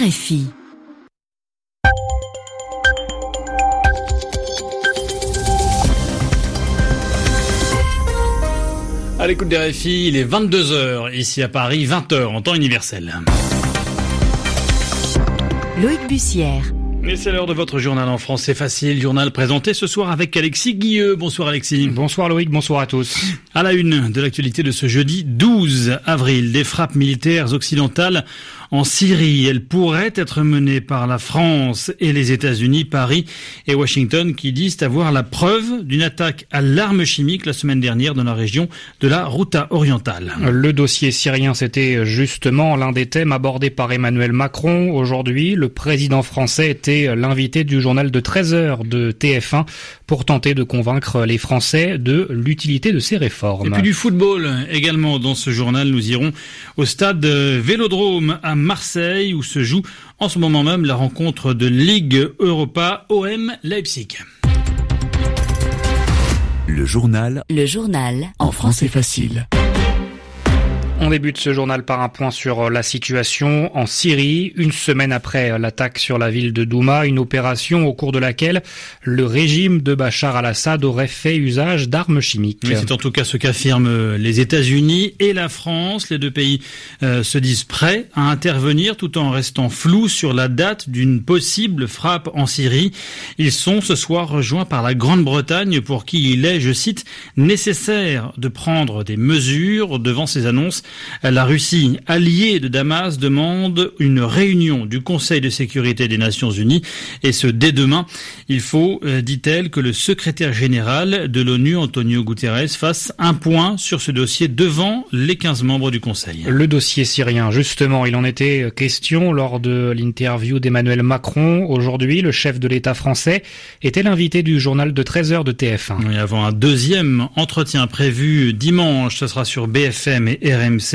RFI. À l'écoute des RFI, il est 22h, ici à Paris, 20h en temps universel. Loïc Bussière. Et c'est l'heure de votre journal en français facile, journal présenté ce soir avec Alexis Guilleux. Bonsoir Alexis. Bonsoir Loïc, bonsoir à tous. À la une de l'actualité de ce jeudi 12 avril, des frappes militaires occidentales en Syrie. Elles pourraient être menées par la France et les États-Unis, Paris et Washington qui disent avoir la preuve d'une attaque à l'arme chimique la semaine dernière dans la région de la Routa orientale. Le dossier syrien, c'était justement l'un des thèmes abordés par Emmanuel Macron. Aujourd'hui, le président français était l'invité du journal de 13 heures de TF1 pour tenter de convaincre les Français de l'utilité de ces réformes. Et puis du football également dans ce journal. Nous irons au stade Vélodrome à Marseille où se joue en ce moment même la rencontre de Ligue Europa OM Leipzig. Le journal. Le journal. En français facile. On débute ce journal par un point sur la situation en Syrie. Une semaine après l'attaque sur la ville de Douma, une opération au cours de laquelle le régime de Bachar al-Assad aurait fait usage d'armes chimiques. Oui, c'est en tout cas ce qu'affirment les États-Unis et la France. Les deux pays euh, se disent prêts à intervenir tout en restant flous sur la date d'une possible frappe en Syrie. Ils sont ce soir rejoints par la Grande-Bretagne pour qui il est, je cite, nécessaire de prendre des mesures devant ces annonces la Russie, alliée de Damas, demande une réunion du Conseil de sécurité des Nations Unies et ce dès demain. Il faut, euh, dit-elle, que le secrétaire général de l'ONU, Antonio Guterres, fasse un point sur ce dossier devant les 15 membres du Conseil. Le dossier syrien, justement, il en était question lors de l'interview d'Emmanuel Macron. Aujourd'hui, le chef de l'État français était l'invité du journal de 13 heures de TF1. Et avant un deuxième entretien prévu dimanche, ce sera sur BFM et RMC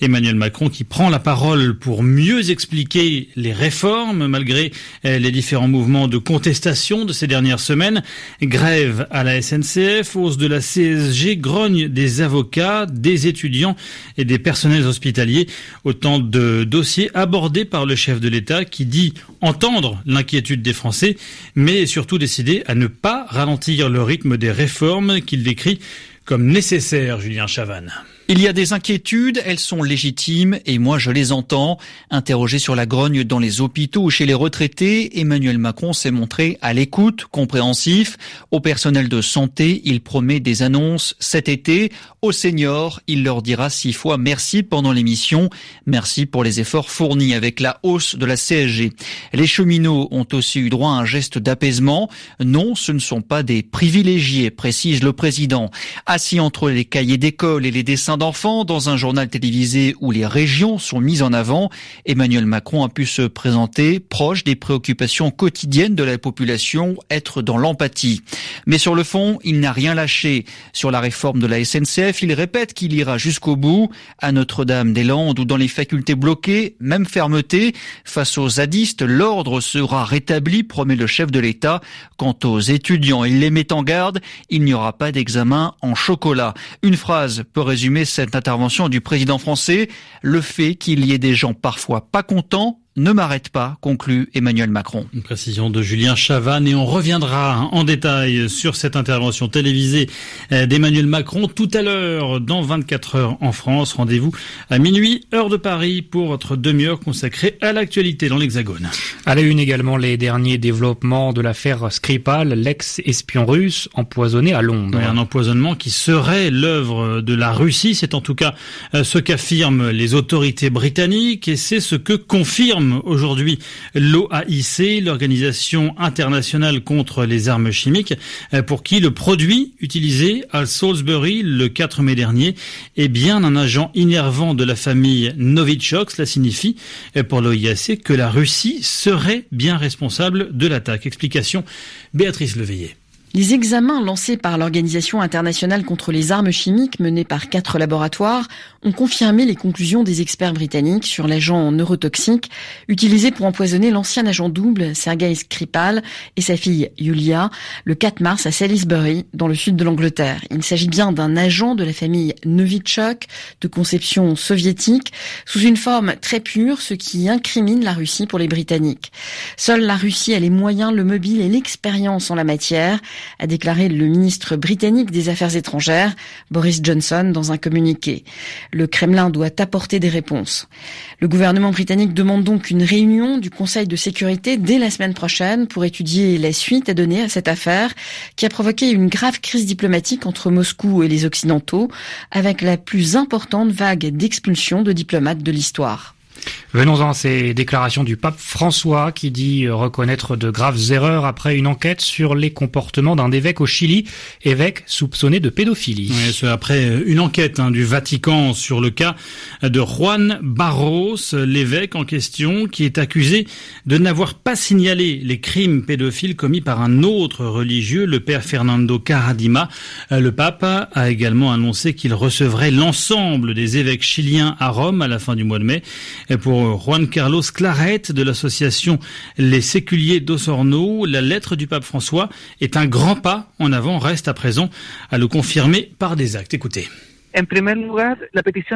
Emmanuel Macron qui prend la parole pour mieux expliquer les réformes malgré euh, les différents mouvements de contestation de ces dernières semaines. Grève à la SNCF, hausse de la CSG, grogne des avocats, des étudiants et des personnels hospitaliers. Autant de dossiers abordés par le chef de l'État qui dit entendre l'inquiétude des Français, mais surtout décider à ne pas ralentir le rythme des réformes qu'il décrit comme nécessaires, Julien Chavannes. Il y a des inquiétudes, elles sont légitimes et moi je les entends. Interrogé sur la grogne dans les hôpitaux ou chez les retraités, Emmanuel Macron s'est montré à l'écoute, compréhensif. Au personnel de santé, il promet des annonces cet été. Aux seniors, il leur dira six fois merci pendant l'émission. Merci pour les efforts fournis avec la hausse de la CSG. Les cheminots ont aussi eu droit à un geste d'apaisement. Non, ce ne sont pas des privilégiés, précise le président. Assis entre les cahiers d'école et les dessins d'enfants dans un journal télévisé où les régions sont mises en avant, Emmanuel Macron a pu se présenter proche des préoccupations quotidiennes de la population, être dans l'empathie. Mais sur le fond, il n'a rien lâché. Sur la réforme de la SNCF, il répète qu'il ira jusqu'au bout. À Notre-Dame-des-Landes ou dans les facultés bloquées, même fermeté. Face aux zadistes, l'ordre sera rétabli, promet le chef de l'État. Quant aux étudiants, il les met en garde. Il n'y aura pas d'examen en chocolat. Une phrase peut résumer cette intervention du président français, le fait qu'il y ait des gens parfois pas contents ne m'arrête pas, conclut Emmanuel Macron. Une précision de Julien Chavannes et on reviendra en détail sur cette intervention télévisée d'Emmanuel Macron tout à l'heure dans 24 heures en France. Rendez-vous à minuit, heure de Paris, pour votre demi-heure consacrée à l'actualité dans l'Hexagone. À la une également les derniers développements de l'affaire Skripal, l'ex-espion russe empoisonné à Londres. un empoisonnement qui serait l'œuvre de la Russie, c'est en tout cas ce qu'affirment les autorités britanniques et c'est ce que confirme aujourd'hui l'OAIC, l'Organisation internationale contre les armes chimiques, pour qui le produit utilisé à Salisbury le 4 mai dernier est bien un agent innervant de la famille Novichok. Cela signifie pour l'OIAC que la Russie serait bien responsable de l'attaque. Explication Béatrice Leveillé. Les examens lancés par l'Organisation internationale contre les armes chimiques menés par quatre laboratoires ont confirmé les conclusions des experts britanniques sur l'agent neurotoxique utilisé pour empoisonner l'ancien agent double Sergei Skripal et sa fille Yulia le 4 mars à Salisbury dans le sud de l'Angleterre. Il s'agit bien d'un agent de la famille Novichok de conception soviétique sous une forme très pure ce qui incrimine la Russie pour les Britanniques. Seule la Russie a les moyens, le mobile et l'expérience en la matière a déclaré le ministre britannique des Affaires étrangères, Boris Johnson, dans un communiqué. Le Kremlin doit apporter des réponses. Le gouvernement britannique demande donc une réunion du Conseil de sécurité dès la semaine prochaine pour étudier la suite à donner à cette affaire qui a provoqué une grave crise diplomatique entre Moscou et les Occidentaux, avec la plus importante vague d'expulsion de diplomates de l'histoire. Venons-en à ces déclarations du pape François qui dit reconnaître de graves erreurs après une enquête sur les comportements d'un évêque au Chili, évêque soupçonné de pédophilie. Oui, c'est après une enquête hein, du Vatican sur le cas de Juan Barros, l'évêque en question, qui est accusé de n'avoir pas signalé les crimes pédophiles commis par un autre religieux, le père Fernando Caradima. Le pape a également annoncé qu'il recevrait l'ensemble des évêques chiliens à Rome à la fin du mois de mai pour Juan Carlos Claret de l'association Les Séculiers d'Osorno. La lettre du pape François est un grand pas en avant, reste à présent à le confirmer par des actes. Écoutez.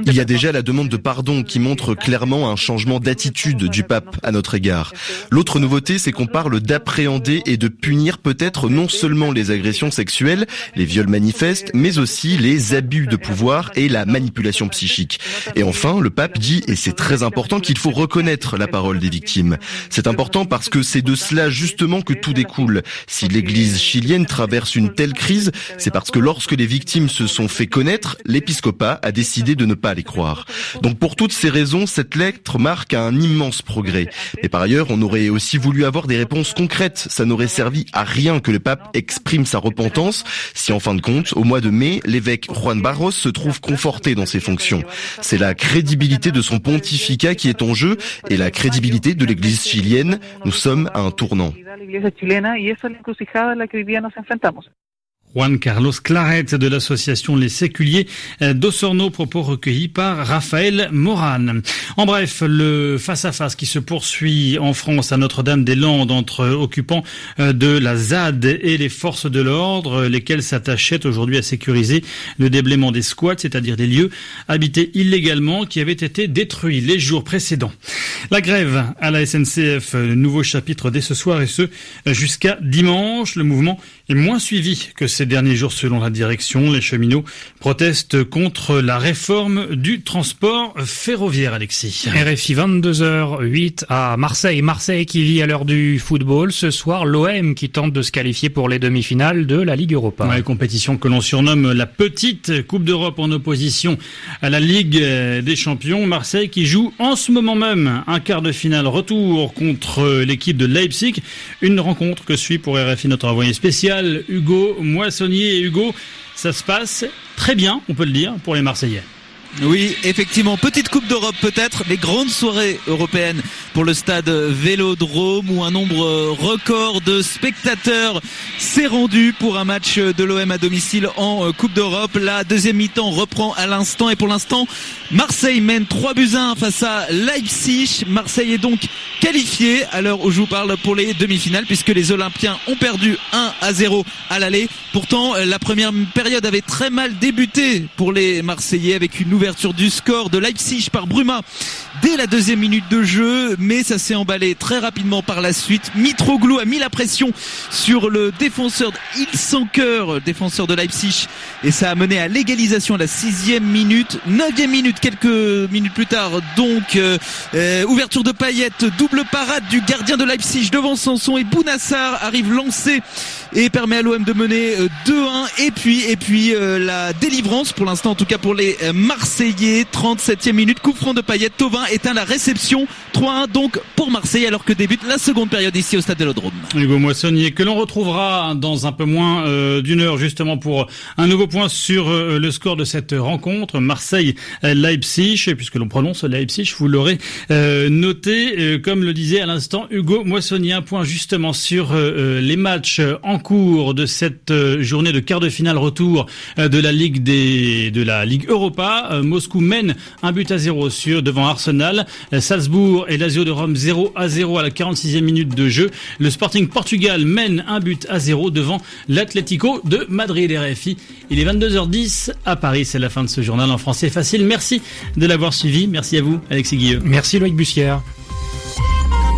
Il y a déjà la demande de pardon qui montre clairement un changement d'attitude du pape à notre égard. L'autre nouveauté, c'est qu'on parle d'appréhender et de punir peut-être non seulement les agressions sexuelles, les viols manifestes, mais aussi les abus de pouvoir et la manipulation psychique. Et enfin, le pape dit, et c'est très important, qu'il faut reconnaître la parole des victimes. C'est important parce que c'est de cela justement que tout découle. Si l'église chilienne traverse une telle crise, c'est parce que lorsque les victimes se sont fait connaître, les l'épiscopat a décidé de ne pas les croire. Donc pour toutes ces raisons, cette lettre marque un immense progrès. Et par ailleurs, on aurait aussi voulu avoir des réponses concrètes. Ça n'aurait servi à rien que le pape exprime sa repentance si en fin de compte, au mois de mai, l'évêque Juan Barros se trouve conforté dans ses fonctions. C'est la crédibilité de son pontificat qui est en jeu et la crédibilité de l'église chilienne. Nous sommes à un tournant. Juan Carlos Claret de l'association Les Séculiers euh, d'Osorno, propos recueillis par Raphaël Moran. En bref, le face-à-face qui se poursuit en France à Notre-Dame-des-Landes entre occupants euh, de la ZAD et les forces de l'ordre, lesquels s'attachaient aujourd'hui à sécuriser le déblaiement des squats, c'est-à-dire des lieux habités illégalement qui avaient été détruits les jours précédents. La grève à la SNCF, nouveau chapitre dès ce soir et ce jusqu'à dimanche. Le mouvement est moins suivi que ces derniers jours selon la direction. Les cheminots protestent contre la réforme du transport ferroviaire, Alexis. RFI 22h08 à Marseille. Marseille qui vit à l'heure du football. Ce soir, l'OM qui tente de se qualifier pour les demi-finales de la Ligue Europa. Ouais, compétition que l'on surnomme la petite Coupe d'Europe en opposition à la Ligue des Champions. Marseille qui joue en ce moment même un quart de finale retour contre l'équipe de Leipzig. Une rencontre que suit pour RFI notre envoyé spécial Hugo Moissonnier et Hugo. Ça se passe très bien, on peut le dire, pour les Marseillais. Oui, effectivement, petite Coupe d'Europe peut-être, mais grande soirée européenne pour le stade Vélodrome où un nombre record de spectateurs s'est rendu pour un match de l'OM à domicile en Coupe d'Europe. La deuxième mi-temps reprend à l'instant et pour l'instant, Marseille mène 3 buts 1 face à Leipzig. Marseille est donc qualifié à l'heure où je vous parle pour les demi-finales puisque les Olympiens ont perdu 1 à 0 à l'aller. Pourtant, la première période avait très mal débuté pour les Marseillais avec une ouverture du score de Leipzig par Bruma dès la deuxième minute de jeu, mais ça s'est emballé très rapidement par la suite. Mitroglou a mis la pression sur le défenseur cœur, défenseur de Leipzig, et ça a mené à l'égalisation à la sixième minute, neuvième minute quelques minutes plus tard. Donc euh, euh, ouverture de paillettes, double parade du gardien de Leipzig devant Sanson et Bounassar arrive lancé et permet à l'OM de mener 2-1 euh, et puis et puis la délivrance pour l'instant en tout cas pour les Marseillais. 37e minute coup franc de paillettes Tovin éteint la réception. 3-1 donc pour Marseille alors que débute la seconde période ici au stade de l'Odrome. Hugo Moissonnier que l'on retrouvera dans un peu moins euh, d'une heure justement pour un nouveau point sur euh, le score de cette rencontre. Marseille-Leipzig puisque l'on prononce Leipzig vous l'aurez euh, noté comme comme le disait à l'instant Hugo Moissonnier, un point justement sur euh, les matchs en cours de cette journée de quart de finale retour de la Ligue des de la Ligue Europa. Moscou mène un but à zéro sur devant Arsenal. Salzbourg et Lazio de Rome 0 à 0 à la 46e minute de jeu. Le Sporting Portugal mène un but à zéro devant l'Atlético de Madrid. RFI. Il est 22h10 à Paris. C'est la fin de ce journal en français facile. Merci de l'avoir suivi. Merci à vous, Alexis Guilleux. Merci Loïc Bussière.